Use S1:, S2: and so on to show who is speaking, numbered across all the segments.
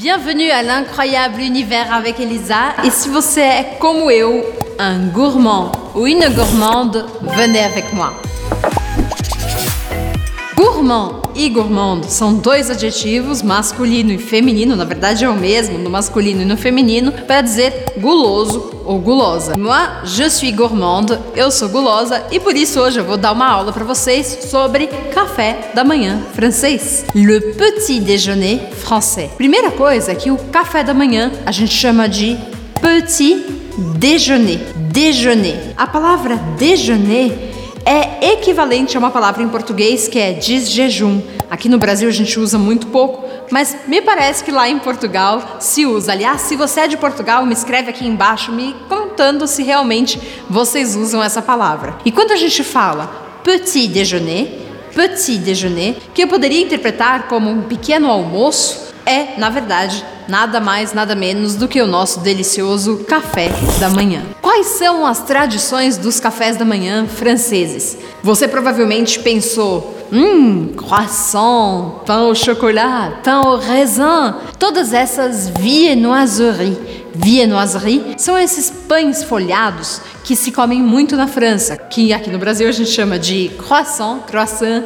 S1: Bienvenue à l'incroyable univers avec Elisa. Et si você é como eu, un gourmand ou une gourmande, venez avec moi. Gourmand e gourmande são dois adjetivos, masculino e feminino, na verdade é o mesmo, no masculino e no feminino, para dizer guloso ou gulosa. Moi, je suis gourmande, eu sou gulosa e por isso hoje eu vou dar uma aula para vocês sobre café da manhã francês. Le petit déjeuner français. Primeira coisa é que o café da manhã a gente chama de petit déjeuner. Déjeuner. A palavra déjeuner é equivalente a uma palavra em português que é desjejum. Aqui no Brasil a gente usa muito pouco, mas me parece que lá em Portugal se usa. Aliás, se você é de Portugal, me escreve aqui embaixo me contando se realmente vocês usam essa palavra. E quando a gente fala petit déjeuner, petit déjeuner, que eu poderia interpretar como um pequeno almoço, é, na verdade, nada mais, nada menos do que o nosso delicioso café da manhã. Quais são as tradições dos cafés da manhã franceses? Você provavelmente pensou, hum, croissant, pain au chocolat, pain au raisin, todas essas viennoiseries. Viennoiserie são esses pães folhados que se comem muito na França, que aqui no Brasil a gente chama de croissant, croissant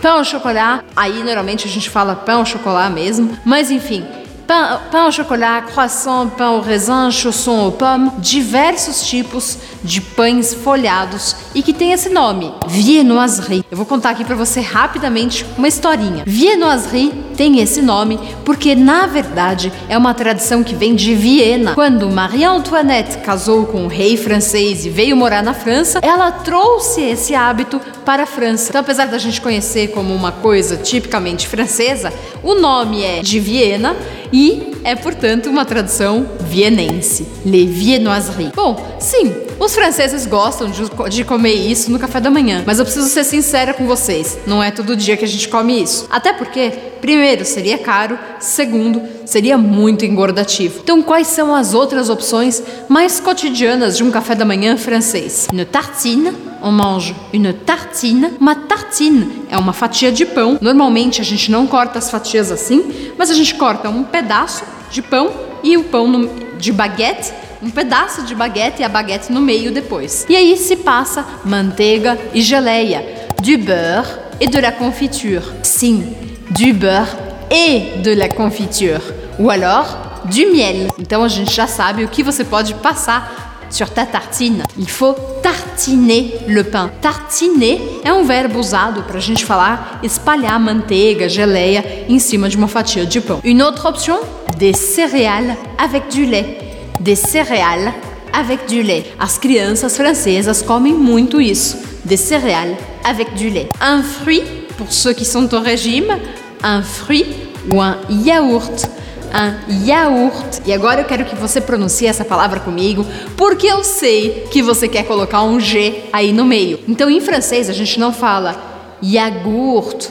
S1: pão au chocolat. Aí normalmente a gente fala pão au chocolat mesmo, mas enfim, Pão, pão au chocolat, croissant, pão au raisin, chausson aux pommes, diversos tipos de pães folhados e que tem esse nome, viennoiserie. Eu vou contar aqui para você rapidamente uma historinha. Viennoiserie tem esse nome porque na verdade é uma tradição que vem de Viena. Quando Marie Antoinette casou com o rei francês e veio morar na França, ela trouxe esse hábito para a França. Então, apesar da gente conhecer como uma coisa tipicamente francesa, o nome é de Viena e é, portanto, uma tradução vienense, les viennoiseries. Bom, sim, os franceses gostam de, de, comer isso no café da manhã, mas eu preciso ser sincera com vocês, não é todo dia que a gente come isso. Até porque, primeiro, seria caro, segundo, seria muito engordativo. Então, quais são as outras opções mais cotidianas de um café da manhã francês? Une tartine, on mange une tartine. Uma tartine é uma fatia de pão. Normalmente a gente não corta as fatias assim, mas a gente corta um pedaço de pão e o pão de baguete um pedaço de baguete e a baguete no meio depois. E aí se passa manteiga e geleia, du beurre et de la confiture. Sim, du beurre et de la confiture. Ou alors, du miel. Então a gente já sabe o que você pode passar sur ta tartine. Il faut tartiner le pain. Tartiner é um verbo usado para a gente falar espalhar manteiga, geleia em cima de uma fatia de pão. Une autre option, des céréales avec du lait. Des céréales avec du lait. As crianças francesas comem muito isso. Des céréales avec du lait. Un fruit, pour ceux qui sont au régime, un fruit ou un yaourt um yaourt. E agora eu quero que você pronuncie essa palavra comigo, porque eu sei que você quer colocar um G aí no meio. Então em francês a gente não fala iogurte,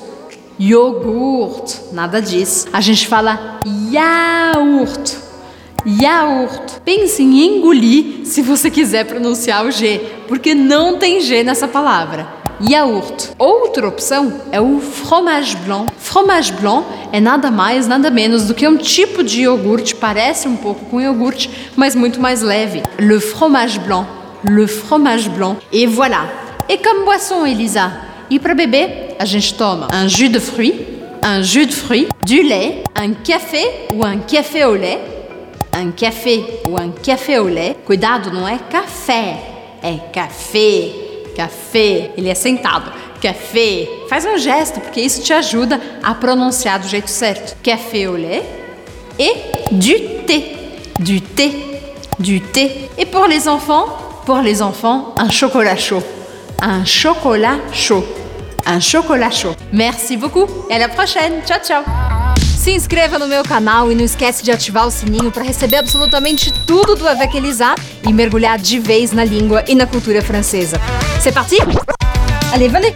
S1: nada disso. A gente fala yaourt. Yaourt. Pense em engolir se você quiser pronunciar o G, porque não tem G nessa palavra yaourt. Outra opção é o fromage blanc. Fromage blanc é nada mais, nada menos do que um tipo de iogurte, parece um pouco com iogurte, mas muito mais leve. Le fromage blanc. Le fromage blanc. Et voilà. Et comme boisson, Elisa? E para beber, a gente toma un jus de fruits, un jus de fruits, du lait, un café ou un café au lait, un café ou un café au lait. Cuidado, não é café, é café. Café, ele é sentado. Café. Faz um gesto, porque isso te ajuda a pronunciar do jeito certo. Café au lait et du thé. Du thé. Du thé. Et pour les enfants, pour les enfants, un chocolat chaud. Un chocolat chaud. Un chocolat chaud. Merci beaucoup et à la prochaine. Ciao, ciao. Se inscreva no meu canal e não esquece de ativar o sininho para receber absolutamente tudo do Avec Elisa e mergulhar de vez na língua e na cultura francesa. C'est parti Allez, venez